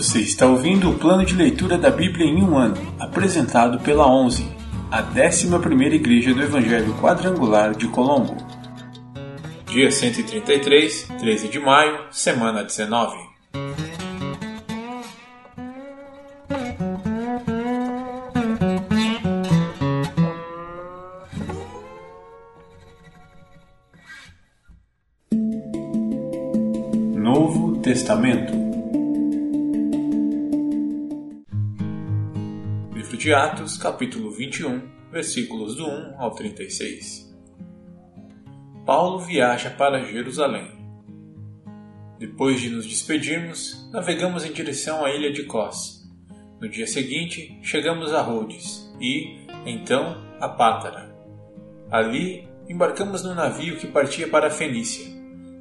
Você está ouvindo o plano de leitura da Bíblia em um ano, apresentado pela 11, a 11ª Igreja do Evangelho Quadrangular de Colombo. Dia 133, 13 de maio, semana 19. Novo Testamento Atos, capítulo 21, versículos do 1 ao 36. Paulo viaja para Jerusalém. Depois de nos despedirmos, navegamos em direção à ilha de Cós. No dia seguinte, chegamos a Rhodes e, então, a Pátara. Ali, embarcamos no navio que partia para a Fenícia.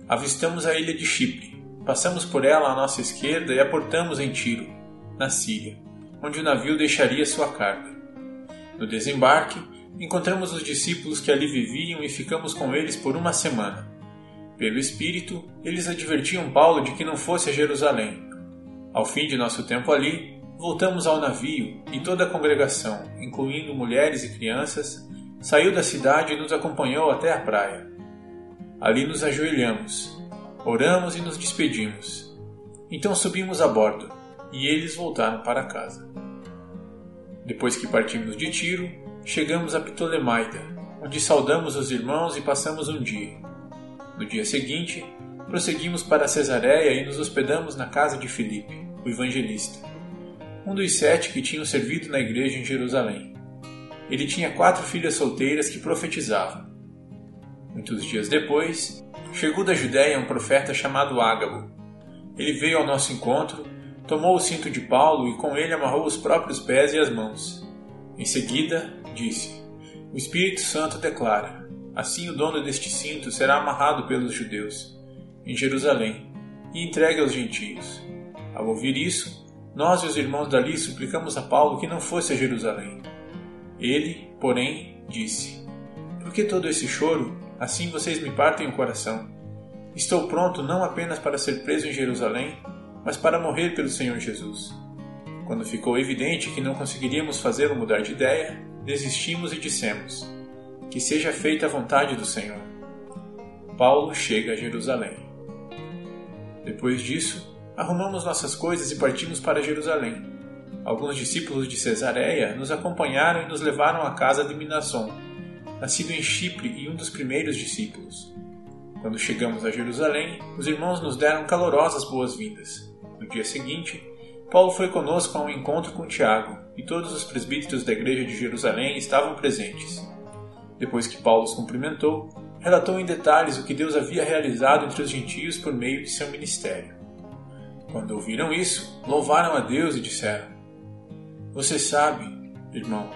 Avistamos a ilha de Chipre. Passamos por ela à nossa esquerda e aportamos em Tiro, na Síria, onde o navio deixaria sua carga. No desembarque, encontramos os discípulos que ali viviam e ficamos com eles por uma semana. Pelo Espírito, eles advertiam Paulo de que não fosse a Jerusalém. Ao fim de nosso tempo ali, voltamos ao navio e toda a congregação, incluindo mulheres e crianças, saiu da cidade e nos acompanhou até a praia. Ali nos ajoelhamos, oramos e nos despedimos. Então subimos a bordo e eles voltaram para casa. Depois que partimos de Tiro, chegamos a Ptolemaida, onde saudamos os irmãos e passamos um dia. No dia seguinte, prosseguimos para Cesareia e nos hospedamos na casa de Filipe, o evangelista, um dos sete que tinham servido na igreja em Jerusalém. Ele tinha quatro filhas solteiras que profetizavam. Muitos dias depois, chegou da Judéia um profeta chamado Ágabo. Ele veio ao nosso encontro, tomou o cinto de Paulo e com ele amarrou os próprios pés e as mãos. Em seguida, disse: O Espírito Santo declara: Assim o dono deste cinto será amarrado pelos judeus em Jerusalém e entregue aos gentios. Ao ouvir isso, nós e os irmãos dali suplicamos a Paulo que não fosse a Jerusalém. Ele, porém, disse: Por que todo esse choro? Assim vocês me partem o coração. Estou pronto não apenas para ser preso em Jerusalém, mas para morrer pelo Senhor Jesus. Quando ficou evidente que não conseguiríamos fazê-lo mudar de ideia, desistimos e dissemos: Que seja feita a vontade do Senhor. Paulo chega a Jerusalém. Depois disso, arrumamos nossas coisas e partimos para Jerusalém. Alguns discípulos de Cesareia nos acompanharam e nos levaram à casa de Minasson, nascido em Chipre e um dos primeiros discípulos. Quando chegamos a Jerusalém, os irmãos nos deram calorosas boas-vindas. No dia seguinte, Paulo foi conosco a um encontro com Tiago, e todos os presbíteros da igreja de Jerusalém estavam presentes. Depois que Paulo os cumprimentou, relatou em detalhes o que Deus havia realizado entre os gentios por meio de seu ministério. Quando ouviram isso, louvaram a Deus e disseram: Você sabe, irmão,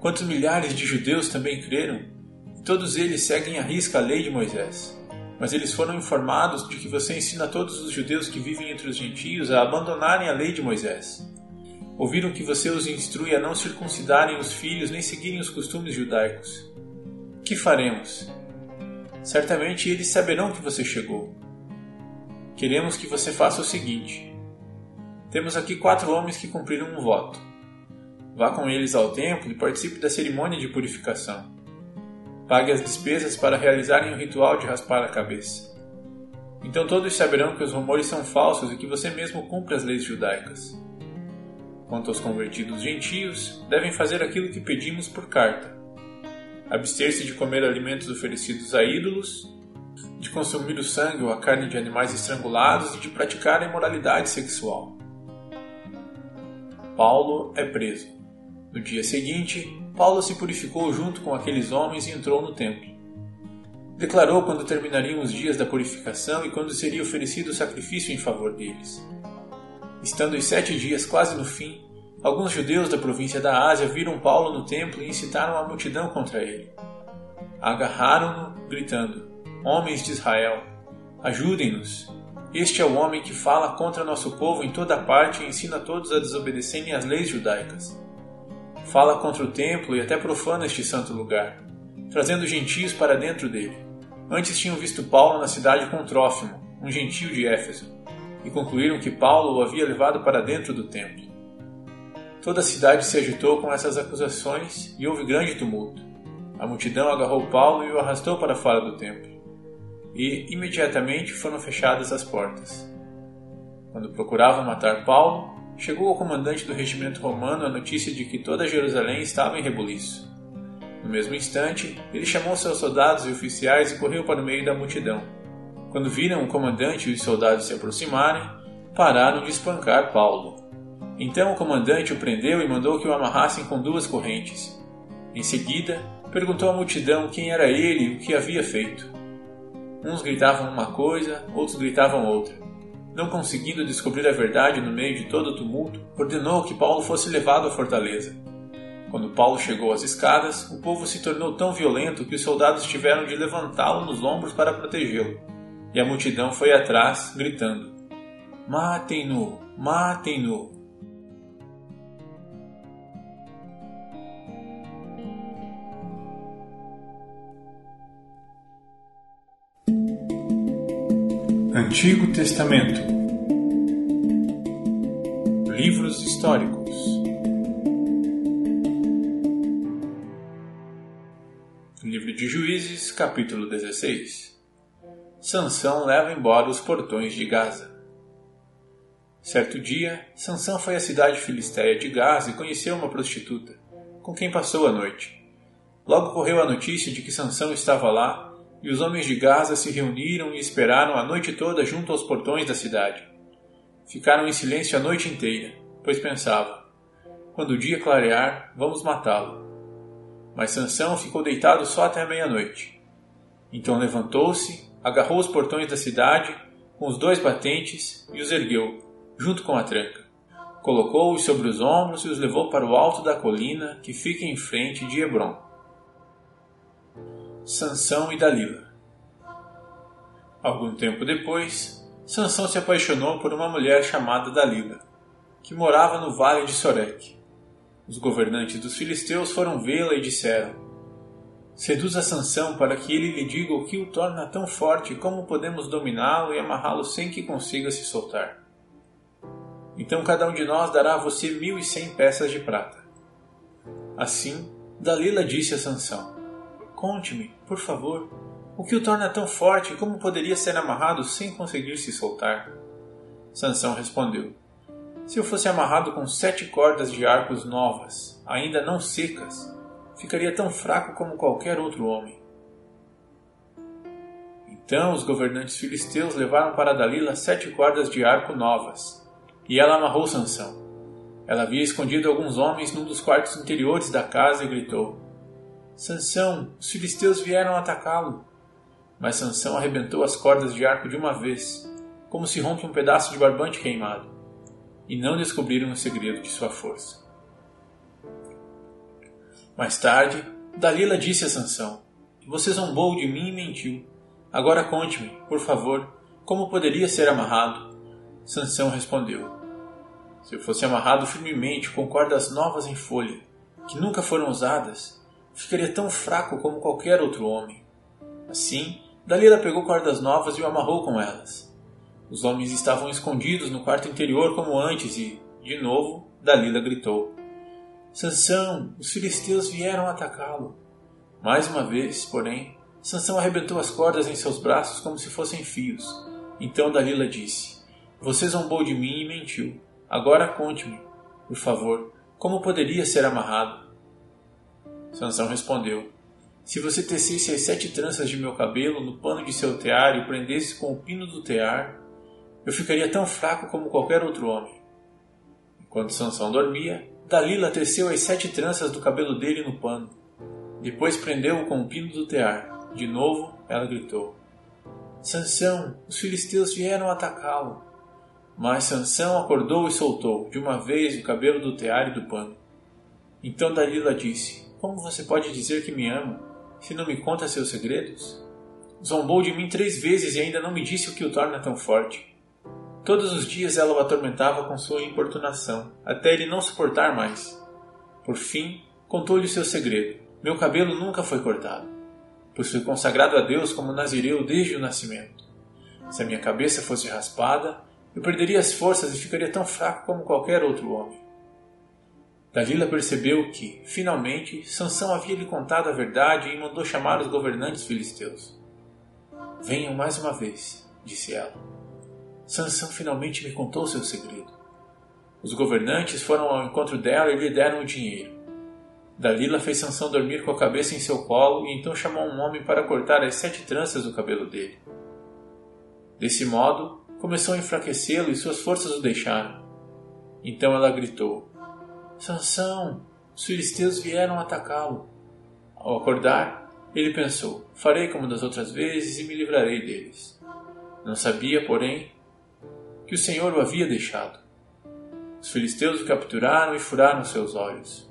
quantos milhares de judeus também creram, e todos eles seguem à risca a lei de Moisés. Mas eles foram informados de que você ensina todos os judeus que vivem entre os gentios a abandonarem a lei de Moisés. Ouviram que você os instrui a não circuncidarem os filhos nem seguirem os costumes judaicos. Que faremos? Certamente eles saberão que você chegou. Queremos que você faça o seguinte: temos aqui quatro homens que cumpriram um voto. Vá com eles ao templo e participe da cerimônia de purificação. Pague as despesas para realizarem o ritual de raspar a cabeça. Então todos saberão que os rumores são falsos e que você mesmo cumpre as leis judaicas. Quanto aos convertidos gentios, devem fazer aquilo que pedimos por carta: abster-se de comer alimentos oferecidos a ídolos, de consumir o sangue ou a carne de animais estrangulados e de praticar a imoralidade sexual. Paulo é preso. No dia seguinte, Paulo se purificou junto com aqueles homens e entrou no templo. Declarou quando terminariam os dias da purificação e quando seria oferecido o sacrifício em favor deles. Estando os sete dias quase no fim, alguns judeus da província da Ásia viram Paulo no templo e incitaram a multidão contra ele. Agarraram-no, gritando: Homens de Israel, ajudem-nos! Este é o homem que fala contra nosso povo em toda parte e ensina todos a desobedecerem às leis judaicas fala contra o templo e até profana este santo lugar, trazendo gentios para dentro dele. Antes tinham visto Paulo na cidade com Trófimo, um gentio de Éfeso. e concluíram que Paulo o havia levado para dentro do templo. Toda a cidade se agitou com essas acusações e houve grande tumulto. A multidão agarrou Paulo e o arrastou para fora do templo. E imediatamente foram fechadas as portas. Quando procuravam matar Paulo, chegou ao comandante do regimento romano a notícia de que toda Jerusalém estava em rebuliço. No mesmo instante, ele chamou seus soldados e oficiais e correu para o meio da multidão. Quando viram o comandante e os soldados se aproximarem, pararam de espancar Paulo. Então o comandante o prendeu e mandou que o amarrassem com duas correntes. Em seguida, perguntou à multidão quem era ele e o que havia feito. Uns gritavam uma coisa, outros gritavam outra. Não conseguindo descobrir a verdade no meio de todo o tumulto, ordenou que Paulo fosse levado à fortaleza. Quando Paulo chegou às escadas, o povo se tornou tão violento que os soldados tiveram de levantá-lo nos ombros para protegê-lo. E a multidão foi atrás, gritando: Matem-no! Matem-no! Antigo Testamento Livros históricos Livro de Juízes, capítulo 16 Sansão leva embora os portões de Gaza. Certo dia, Sansão foi à cidade filisteia de Gaza e conheceu uma prostituta, com quem passou a noite. Logo correu a notícia de que Sansão estava lá e os homens de Gaza se reuniram e esperaram a noite toda junto aos portões da cidade. Ficaram em silêncio a noite inteira, pois pensavam: quando o dia clarear, vamos matá-lo. Mas Sansão ficou deitado só até meia-noite. Então levantou-se, agarrou os portões da cidade com os dois batentes e os ergueu, junto com a tranca. Colocou-os sobre os ombros e os levou para o alto da colina que fica em frente de Hebron. Sansão e Dalila. Algum tempo depois, Sansão se apaixonou por uma mulher chamada Dalila, que morava no vale de Sorek. Os governantes dos filisteus foram vê-la e disseram: Seduza Sansão para que ele lhe diga o que o torna tão forte como podemos dominá-lo e amarrá-lo sem que consiga se soltar. Então cada um de nós dará a você mil e cem peças de prata. Assim, Dalila disse a Sansão: Conte-me, por favor, o que o torna tão forte e como poderia ser amarrado sem conseguir se soltar? Sansão respondeu: Se eu fosse amarrado com sete cordas de arcos novas, ainda não secas, ficaria tão fraco como qualquer outro homem. Então os governantes filisteus levaram para Dalila sete cordas de arco novas, e ela amarrou Sansão. Ela havia escondido alguns homens num dos quartos interiores da casa e gritou: Sansão, os filisteus vieram atacá-lo. Mas Sansão arrebentou as cordas de arco de uma vez, como se rompe um pedaço de barbante queimado, e não descobriram o segredo de sua força. Mais tarde, Dalila disse a Sansão: Você zombou de mim e mentiu. Agora conte-me, por favor, como poderia ser amarrado. Sansão respondeu: Se eu fosse amarrado firmemente com cordas novas em folha, que nunca foram usadas, ficaria tão fraco como qualquer outro homem. Assim, Dalila pegou cordas novas e o amarrou com elas. Os homens estavam escondidos no quarto interior como antes e, de novo, Dalila gritou: Sansão, os filisteus vieram atacá-lo. Mais uma vez, porém, Sansão arrebentou as cordas em seus braços como se fossem fios. Então Dalila disse: Você zombou de mim e mentiu. Agora conte-me, por favor, como poderia ser amarrado. Sansão respondeu: Se você tecesse as sete tranças de meu cabelo no pano de seu tear e prendesse com o pino do tear, eu ficaria tão fraco como qualquer outro homem. Enquanto Sansão dormia, Dalila teceu as sete tranças do cabelo dele no pano. Depois prendeu-o com o pino do tear. De novo, ela gritou: Sansão, os filisteus vieram atacá-lo. Mas Sansão acordou e soltou, de uma vez, o cabelo do tear e do pano. Então Dalila disse: como você pode dizer que me ama, se não me conta seus segredos? Zombou de mim três vezes e ainda não me disse o que o torna tão forte. Todos os dias ela o atormentava com sua importunação, até ele não suportar mais. Por fim, contou-lhe o seu segredo. Meu cabelo nunca foi cortado, pois fui consagrado a Deus como nazireu desde o nascimento. Se a minha cabeça fosse raspada, Eu perderia as forças e ficaria tão fraco como qualquer outro homem. Dalila percebeu que, finalmente, Sansão havia lhe contado a verdade e mandou chamar os governantes filisteus. Venham mais uma vez, disse ela. Sansão finalmente me contou seu segredo. Os governantes foram ao encontro dela e lhe deram o dinheiro. Dalila fez Sansão dormir com a cabeça em seu colo e então chamou um homem para cortar as sete tranças do cabelo dele. Desse modo, começou a enfraquecê-lo e suas forças o deixaram. Então ela gritou: Sansão, os filisteus vieram atacá-lo. Ao acordar, ele pensou: Farei como das outras vezes e me livrarei deles. Não sabia, porém, que o Senhor o havia deixado. Os filisteus o capturaram e furaram seus olhos.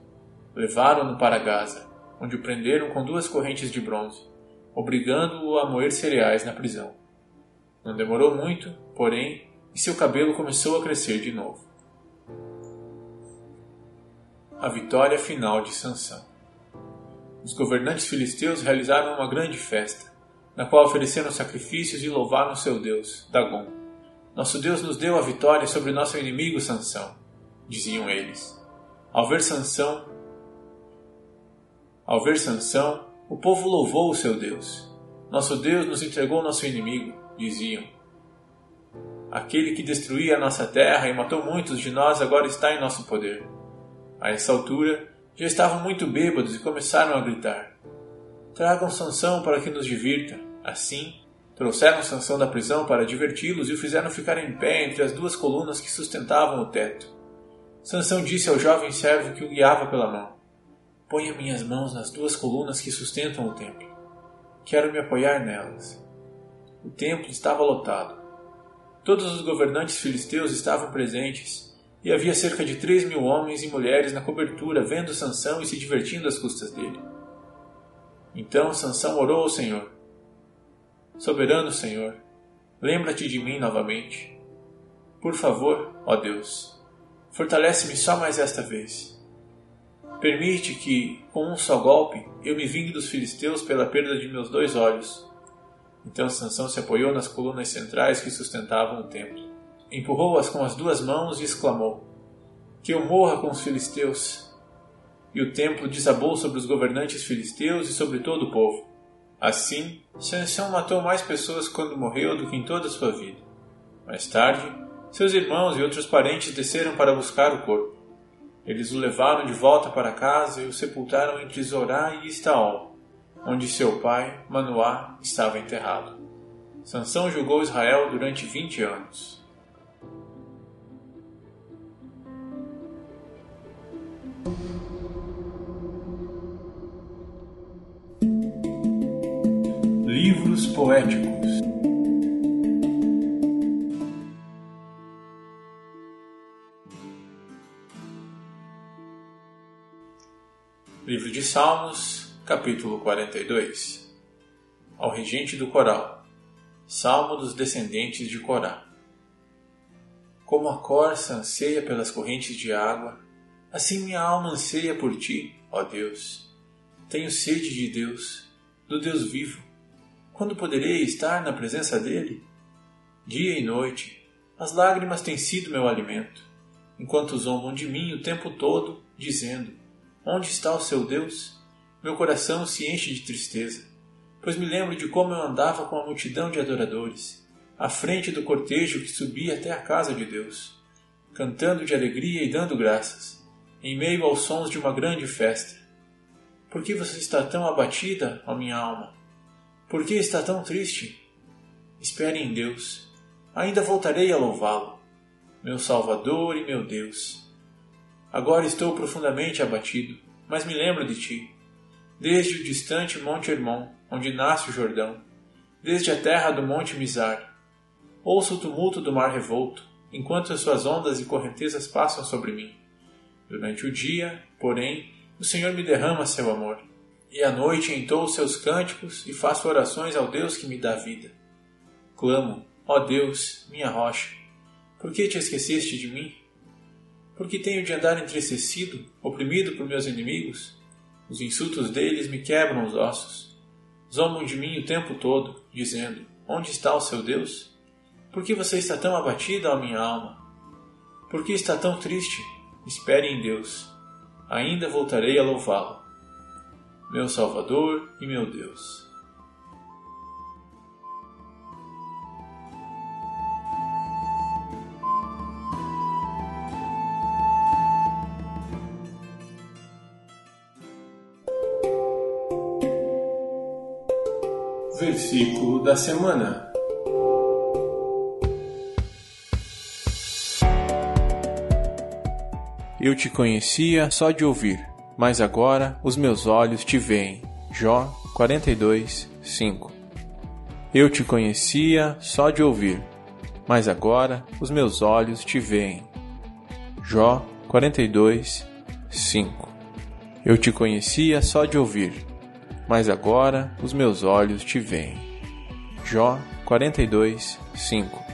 Levaram-no para Gaza, onde o prenderam com duas correntes de bronze, obrigando-o a moer cereais na prisão. Não demorou muito, porém, e seu cabelo começou a crescer de novo. A vitória final de Sansão. Os governantes filisteus realizaram uma grande festa, na qual ofereceram sacrifícios e louvaram seu Deus, Dagon. Nosso Deus nos deu a vitória sobre nosso inimigo Sansão, diziam eles. Ao ver Sansão, ao ver Sansão, o povo louvou o seu Deus. Nosso Deus nos entregou nosso inimigo, diziam. Aquele que destruía a nossa terra e matou muitos de nós agora está em nosso poder. A essa altura, já estavam muito bêbados e começaram a gritar: Tragam Sansão para que nos divirta. Assim, trouxeram Sansão da prisão para diverti-los e o fizeram ficar em pé entre as duas colunas que sustentavam o teto. Sansão disse ao jovem servo que o guiava pela mão: Ponha minhas mãos nas duas colunas que sustentam o templo. Quero me apoiar nelas. O templo estava lotado. Todos os governantes filisteus estavam presentes, e havia cerca de três mil homens e mulheres na cobertura, vendo Sansão e se divertindo às custas dele. Então Sansão orou ao Senhor. Soberano Senhor, lembra-te de mim novamente. Por favor, ó Deus, fortalece-me só mais esta vez. Permite que, com um só golpe, eu me vingue dos filisteus pela perda de meus dois olhos então Sansão se apoiou nas colunas centrais que sustentavam o templo. Empurrou-as com as duas mãos e exclamou: Que eu morra com os filisteus! E o templo desabou sobre os governantes filisteus e sobre todo o povo. Assim, Sansão matou mais pessoas quando morreu do que em toda a sua vida. Mais tarde, seus irmãos e outros parentes desceram para buscar o corpo. Eles o levaram de volta para casa e o sepultaram entre Zorá e Estaol, onde seu pai, Manoá, estava enterrado. Sansão julgou Israel durante vinte anos. Livros poéticos. Livro de Salmos, Capítulo 42 Ao regente do coral. Salmo dos descendentes de Corá. Como a corça anseia pelas correntes de água, assim minha alma anseia por ti, ó Deus. Tenho sede de Deus, do Deus vivo. Quando poderei estar na presença dele? Dia e noite, as lágrimas têm sido meu alimento, enquanto zombam de mim o tempo todo, dizendo: Onde está o seu Deus? meu coração se enche de tristeza, pois me lembro de como eu andava com a multidão de adoradores, à frente do cortejo que subia até a casa de Deus, cantando de alegria e dando graças, em meio aos sons de uma grande festa. Por que você está tão abatida, ó minha alma? Por que está tão triste? Espere em Deus. Ainda voltarei a louvá-lo, meu Salvador e meu Deus. Agora estou profundamente abatido, mas me lembro de ti desde o distante Monte Hermon, onde nasce o Jordão, desde a terra do Monte Mizar. Ouço o tumulto do mar revolto, enquanto as suas ondas e correntezas passam sobre mim. Durante o dia, porém, o Senhor me derrama seu amor, e à noite entoo seus cânticos e faço orações ao Deus que me dá vida. Clamo, ó Deus, minha rocha, por que te esqueceste de mim? Por que tenho de andar entristecido, oprimido por meus inimigos? Os insultos deles me quebram os ossos. Zombam de mim o tempo todo, dizendo: Onde está o seu Deus? Por que você está tão abatido, ó minha alma? Por que está tão triste? Espere em Deus. Ainda voltarei a louvá-lo. Meu Salvador e meu Deus. Versículo da semana. Eu te conhecia só de ouvir, mas agora os meus olhos te veem. Jó 42, 5 Eu te conhecia só de ouvir, mas agora os meus olhos te veem. Jó 42, 5 Eu te conhecia só de ouvir, mas agora os meus olhos te veem. Jó 42, 5